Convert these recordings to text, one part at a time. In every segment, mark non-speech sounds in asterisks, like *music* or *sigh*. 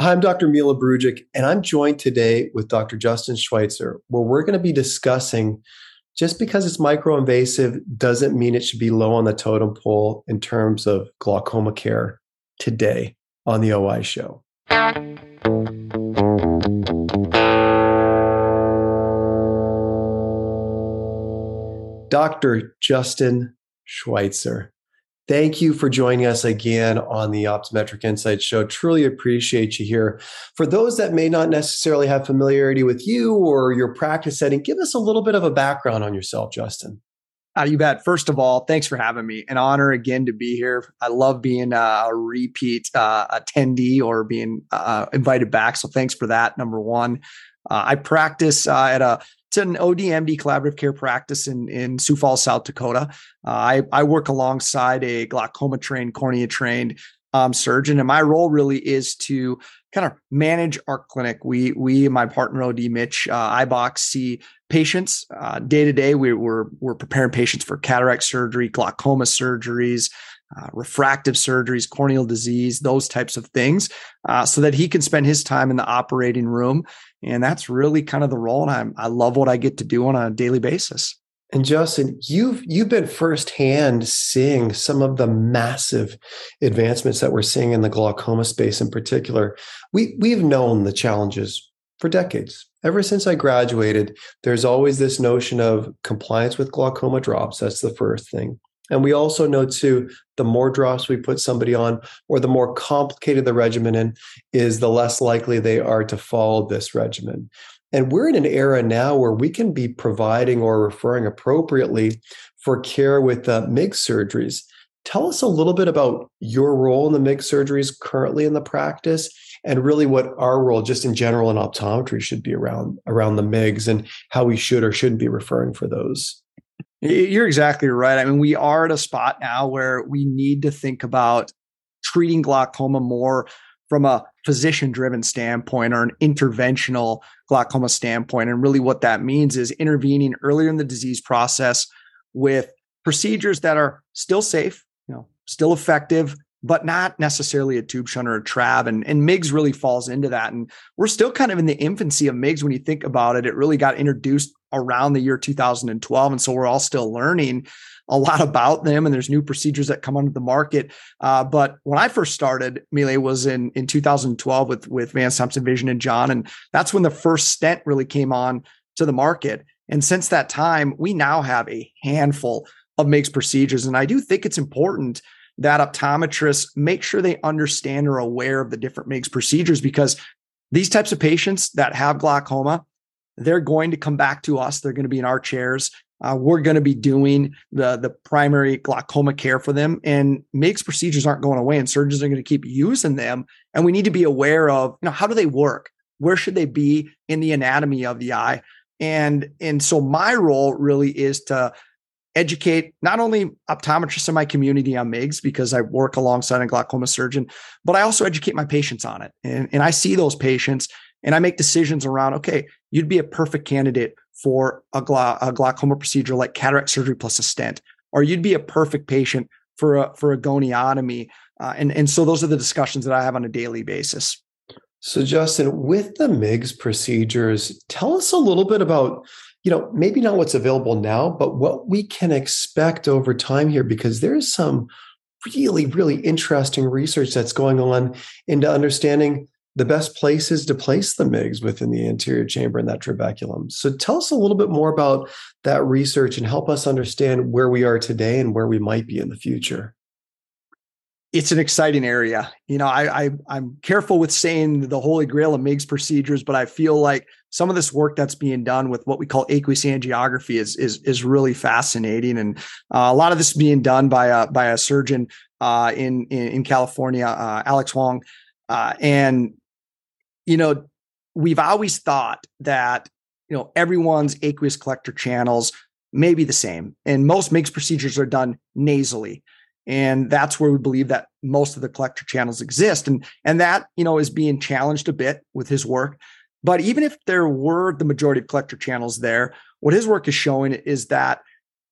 Hi, I'm Dr. Mila Brujic, and I'm joined today with Dr. Justin Schweitzer, where we're going to be discussing just because it's microinvasive doesn't mean it should be low on the totem pole in terms of glaucoma care today on the OI show. Dr. Justin Schweitzer. Thank you for joining us again on the Optometric Insight Show. Truly appreciate you here. For those that may not necessarily have familiarity with you or your practice setting, give us a little bit of a background on yourself, Justin. Uh, you bet. First of all, thanks for having me. An honor again to be here. I love being a repeat uh, attendee or being uh, invited back. So thanks for that. Number one, uh, I practice uh, at a it's an ODMD collaborative care practice in, in Sioux Falls, South Dakota. Uh, I, I work alongside a glaucoma trained, cornea trained um, surgeon, and my role really is to kind of manage our clinic. We, we, my partner OD Mitch uh, Ibach, see patients uh, day to day. We, we're we're preparing patients for cataract surgery, glaucoma surgeries, uh, refractive surgeries, corneal disease, those types of things, uh, so that he can spend his time in the operating room. And that's really kind of the role. And I'm, I love what I get to do on a daily basis. And Justin, you've you've been firsthand seeing some of the massive advancements that we're seeing in the glaucoma space in particular. We we've known the challenges for decades. Ever since I graduated, there's always this notion of compliance with glaucoma drops. That's the first thing. And we also know too, the more drops we put somebody on, or the more complicated the regimen in, is the less likely they are to follow this regimen. And we're in an era now where we can be providing or referring appropriately for care with uh, MIG surgeries. Tell us a little bit about your role in the MIG surgeries currently in the practice and really what our role just in general in optometry should be around around the MIGs and how we should or shouldn't be referring for those. You're exactly right. I mean, we are at a spot now where we need to think about treating glaucoma more from a physician driven standpoint or an interventional glaucoma standpoint. And really, what that means is intervening earlier in the disease process with procedures that are still safe, you know, still effective, but not necessarily a tube shunt or a trab. And, and MIGS really falls into that. And we're still kind of in the infancy of MIGS when you think about it. It really got introduced around the year 2012. And so we're all still learning a lot about them and there's new procedures that come onto the market. Uh, but when I first started, Mila was in, in 2012 with, with Vance Thompson Vision and John. And that's when the first stent really came on to the market. And since that time, we now have a handful of MIGS procedures. And I do think it's important that optometrists make sure they understand or aware of the different MIGS procedures because these types of patients that have glaucoma, they're going to come back to us. They're going to be in our chairs. Uh, we're going to be doing the the primary glaucoma care for them, and MIGS procedures aren't going away, and surgeons are going to keep using them. And we need to be aware of, you know, how do they work? Where should they be in the anatomy of the eye? And and so my role really is to educate not only optometrists in my community on MIGS because I work alongside a glaucoma surgeon, but I also educate my patients on it. And, and I see those patients and I make decisions around, okay, you'd be a perfect candidate for a, gla- a glaucoma procedure like cataract surgery plus a stent, or you'd be a perfect patient for a, for a goniotomy. Uh, and, and so those are the discussions that I have on a daily basis. So, Justin, with the MIGS procedures, tell us a little bit about you know, maybe not what's available now, but what we can expect over time here, because there's some really, really interesting research that's going on into understanding the best places to place the MIGs within the anterior chamber and that trabeculum. So tell us a little bit more about that research and help us understand where we are today and where we might be in the future it's an exciting area. You know, I, I I'm careful with saying the holy grail of MIGS procedures, but I feel like some of this work that's being done with what we call aqueous angiography is is is really fascinating, and uh, a lot of this being done by a by a surgeon uh, in, in, in California, uh, Alex Huang, uh, and you know, we've always thought that you know everyone's aqueous collector channels may be the same, and most MIGS procedures are done nasally and that's where we believe that most of the collector channels exist and and that you know is being challenged a bit with his work but even if there were the majority of collector channels there what his work is showing is that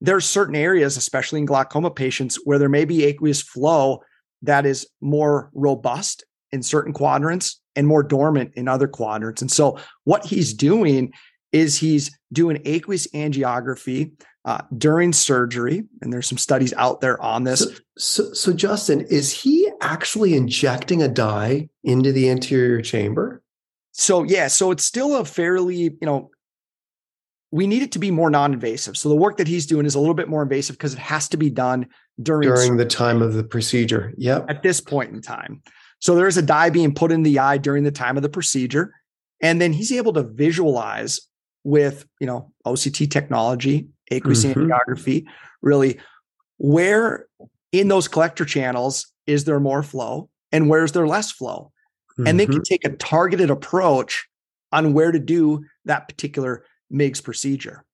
there are certain areas especially in glaucoma patients where there may be aqueous flow that is more robust in certain quadrants and more dormant in other quadrants. And so what he's doing is he's doing aqueous angiography uh, during surgery, and there's some studies out there on this. So, so, so, Justin, is he actually injecting a dye into the anterior chamber? So yeah, so it's still a fairly you know we need it to be more non-invasive. So the work that he's doing is a little bit more invasive because it has to be done during during the time of the procedure. Yep. At this point in time. So there's a dye being put in the eye during the time of the procedure and then he's able to visualize with, you know, OCT technology, aqueous mm-hmm. angiography, really where in those collector channels is there more flow and where's there less flow? Mm-hmm. And they can mm-hmm. take a targeted approach on where to do that particular MIGS procedure.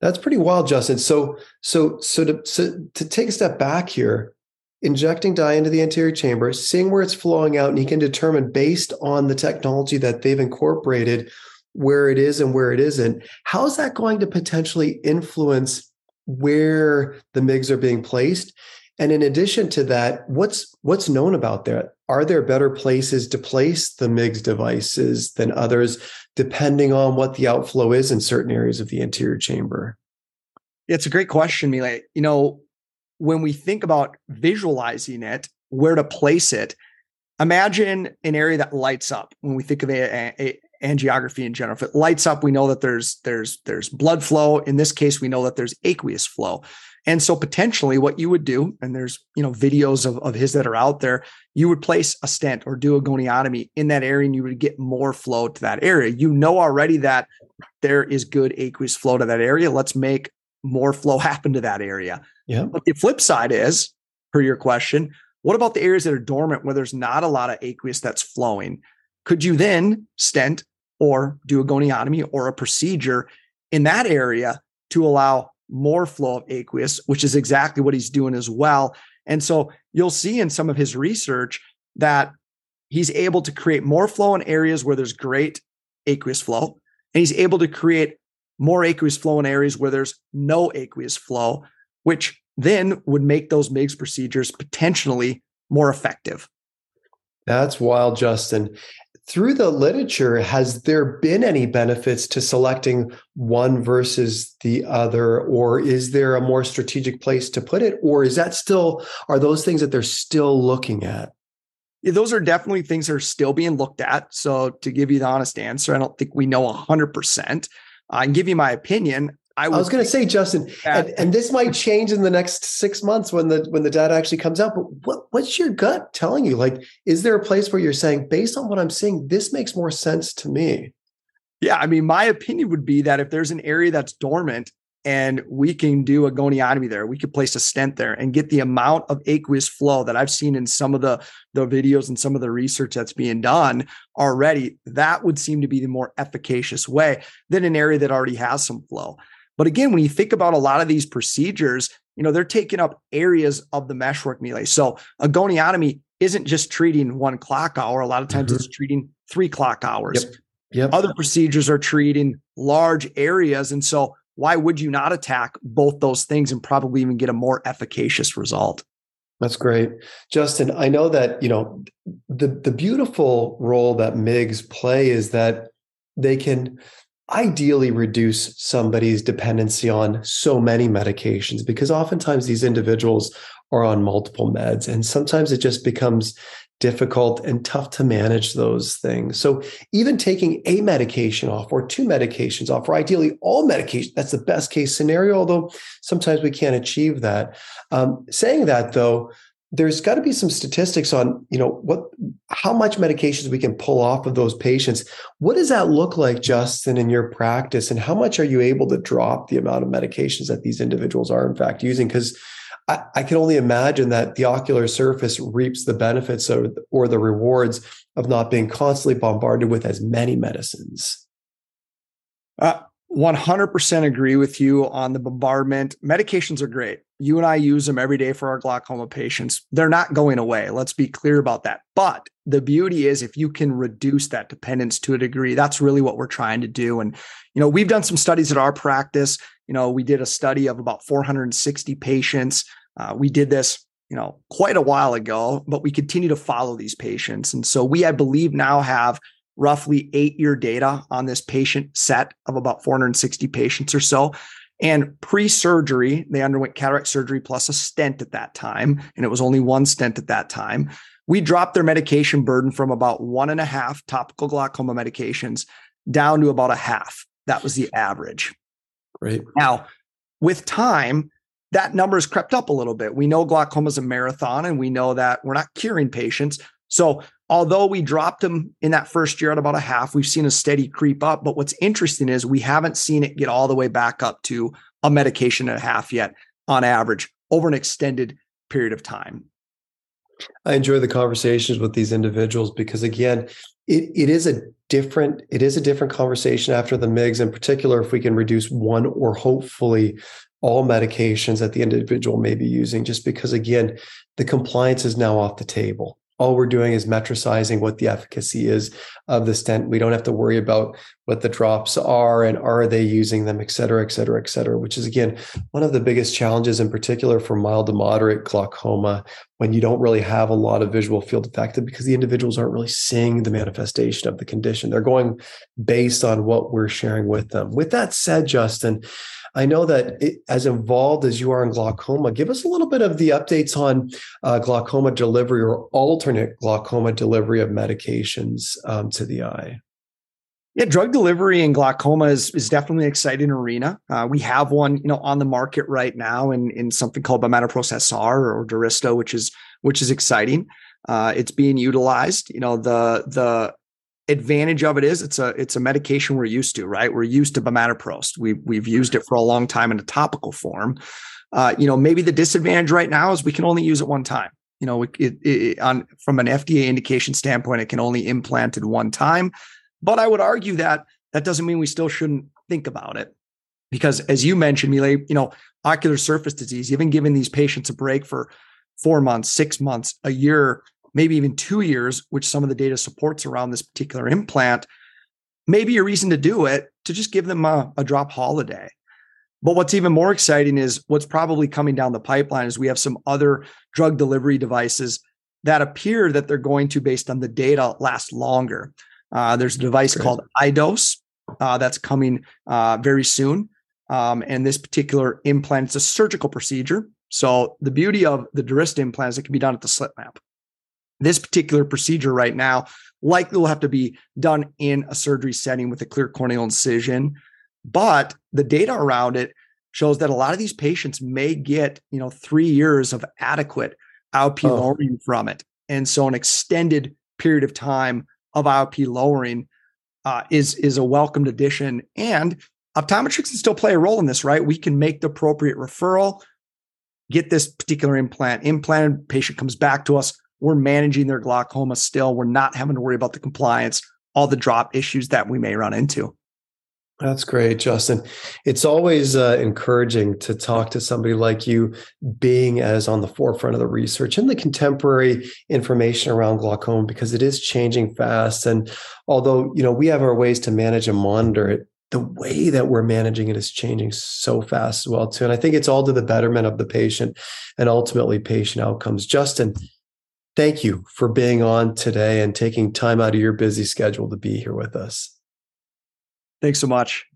That's pretty wild, Justin. So, so, so to, so to take a step back here, injecting dye into the anterior chamber, seeing where it's flowing out, and he can determine based on the technology that they've incorporated where it is and where it isn't. How is that going to potentially influence where the MIGs are being placed? And in addition to that, what's what's known about that? Are there better places to place the MIGS devices than others, depending on what the outflow is in certain areas of the anterior chamber? It's a great question, Mila. You know, when we think about visualizing it, where to place it, imagine an area that lights up when we think of a, a, angiography in general. If it lights up, we know that there's there's there's blood flow. In this case, we know that there's aqueous flow. And so potentially what you would do, and there's, you know, videos of, of his that are out there, you would place a stent or do a goniotomy in that area and you would get more flow to that area. You know already that there is good aqueous flow to that area. Let's make more flow *laughs* happen to that area. Yeah. But the flip side is, per your question, what about the areas that are dormant where there's not a lot of aqueous that's flowing? Could you then stent or do a goniotomy or a procedure in that area to allow more flow of aqueous, which is exactly what he's doing as well. And so you'll see in some of his research that he's able to create more flow in areas where there's great aqueous flow, and he's able to create more aqueous flow in areas where there's no aqueous flow, which then would make those MIGS procedures potentially more effective. That's wild, Justin through the literature, has there been any benefits to selecting one versus the other, or is there a more strategic place to put it, or is that still are those things that they're still looking at? Yeah, those are definitely things that are still being looked at. So, to give you the honest answer, I don't think we know 100%. I can give you my opinion. I, I was going to say, Justin, and, and, this might change in the next six months when the when the data actually comes out. But what what's your gut telling you? Like, is there a place where you're saying, based on what I'm seeing, this makes more sense to me? Yeah, I mean, my opinion would be that if there's an area that's dormant and we can do a goniotomy there, we could place a stent there and get the amount of aqueous flow that I've seen in some of the the videos and some of the research that's being done already. That would seem to be the more efficacious way than an area that already has some flow. But again, when you think about a lot of these procedures, you know, they're taking up areas of the meshwork Mila. So a goniotomy isn't just treating one clock hour. A lot of times mm-hmm. it's treating three clock hours. Yep. Yep. Other procedures are treating large areas. And so why would you not attack both those things and probably even get a more efficacious result? That's great. Justin, I know that, you know, the the beautiful role that MIGs play is that they can ideally reduce somebody's dependency on so many medications because oftentimes these individuals are on multiple meds and sometimes it just becomes difficult and tough to manage those things. So even taking a medication off or two medications off, or ideally all medication, that's the best case scenario, although sometimes we can't achieve that. Um, saying that though, there's got to be some statistics on you know what how much medications we can pull off of those patients what does that look like justin in your practice and how much are you able to drop the amount of medications that these individuals are in fact using because I, I, can only imagine that the ocular surface reaps the benefits of, or the rewards of not being constantly bombarded with as many medicines uh, 100% agree with you on the bombardment. Medications are great. You and I use them every day for our glaucoma patients. They're not going away. Let's be clear about that. But the beauty is if you can reduce that dependence to a degree, that's really what we're trying to do. And, you know, we've done some studies at our practice. You know, we did a study of about 460 patients. Uh, we did this you know, quite a while ago, but we continue to follow these patients. And so we, I believe, now have roughly eight year data on this patient set of about 460 patients or so. And pre surgery, they underwent cataract surgery plus a stent at that time. And it was only one stent at that time. We dropped their medication burden from about one and a half topical glaucoma medications down to about a half. That was the average. Right. Now, with time, that number has crept up a little bit. We know glaucoma is a marathon and we know that we're not curing patients. So, although we dropped them in that first year at about a half, we've seen a steady creep up. But what's interesting is we haven't seen it get all the way back up to a medication and a half yet on average over an extended period of time. I enjoy the conversations with these individuals because again, it, it is a different it is a different conversation after the MIGS, in particular, if we can reduce one or hopefully all medications that the individual may be using, just because again, the compliance is now off the table all we're doing is metricizing what the efficacy is of the stent. We don't have to worry about what the drops are and are they using them, et cetera, et cetera, et cetera, which is again one of the biggest challenges in particular for mild to moderate glaucoma when you don't really have a lot of visual field effective because the individuals aren't really seeing the manifestation of the condition. They're going based on what we're sharing with them. With that said, Justin, I know that it, as involved as you are in glaucoma, give us a little bit of the updates on uh, glaucoma delivery or alternate glaucoma delivery of medications um, to the eye. Yeah, drug delivery in glaucoma is, is definitely an exciting arena. Uh, we have one, you know, on the market right now in, in something called Bimatoprost SR or Durysta, which is which is exciting. Uh, it's being utilized. You know, the the advantage of it is it's a it's a medication we're used to, right? We're used to bimatoprost. We we've used it for a long time in a topical form. Uh, you know, maybe the disadvantage right now is we can only use it one time. You know, it, it, on from an FDA indication standpoint, it can only implant it one time. But I would argue that that doesn't mean we still shouldn't think about it, because as you mentioned, Mila, you know, ocular surface disease. Been giving these patients a break for four months, six months, a year maybe even two years, which some of the data supports around this particular implant, maybe a reason to do it to just give them a, a drop holiday. But what's even more exciting is what's probably coming down the pipeline is we have some other drug delivery devices that appear that they're going to, based on the data, last longer. Uh, there's a device Great. called iDose uh, that's coming uh, very soon. Um, and this particular implant, it's a surgical procedure. So the beauty of the Durysta implant is it can be done at the slit lamp. This particular procedure right now likely will have to be done in a surgery setting with a clear corneal incision, but the data around it shows that a lot of these patients may get, you know, 3 years of adequate IOP oh. lowering from it. And so an extended period of time of IOP lowering uh, is is a welcomed addition and optometrists can still play a role in this, right? We can make the appropriate referral, get this particular implant implanted, patient comes back to us, we're managing their glaucoma still. We're not having to worry about the compliance, all the drop issues that we may run into. That's great, Justin. It's always uh, encouraging to talk to somebody like you, being as on the forefront of the research and the contemporary information around glaucoma, because it is changing fast. And although you know we have our ways to manage and monitor it, the way that we're managing it is changing so fast as well too. And I think it's all to the betterment of the patient and ultimately patient outcomes. Justin, thank you for being on today and taking time out of your busy schedule to be here with us. Thanks so much.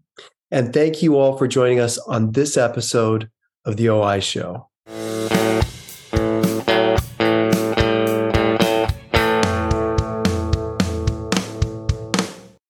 And thank you all for joining us on this episode of the OI Show.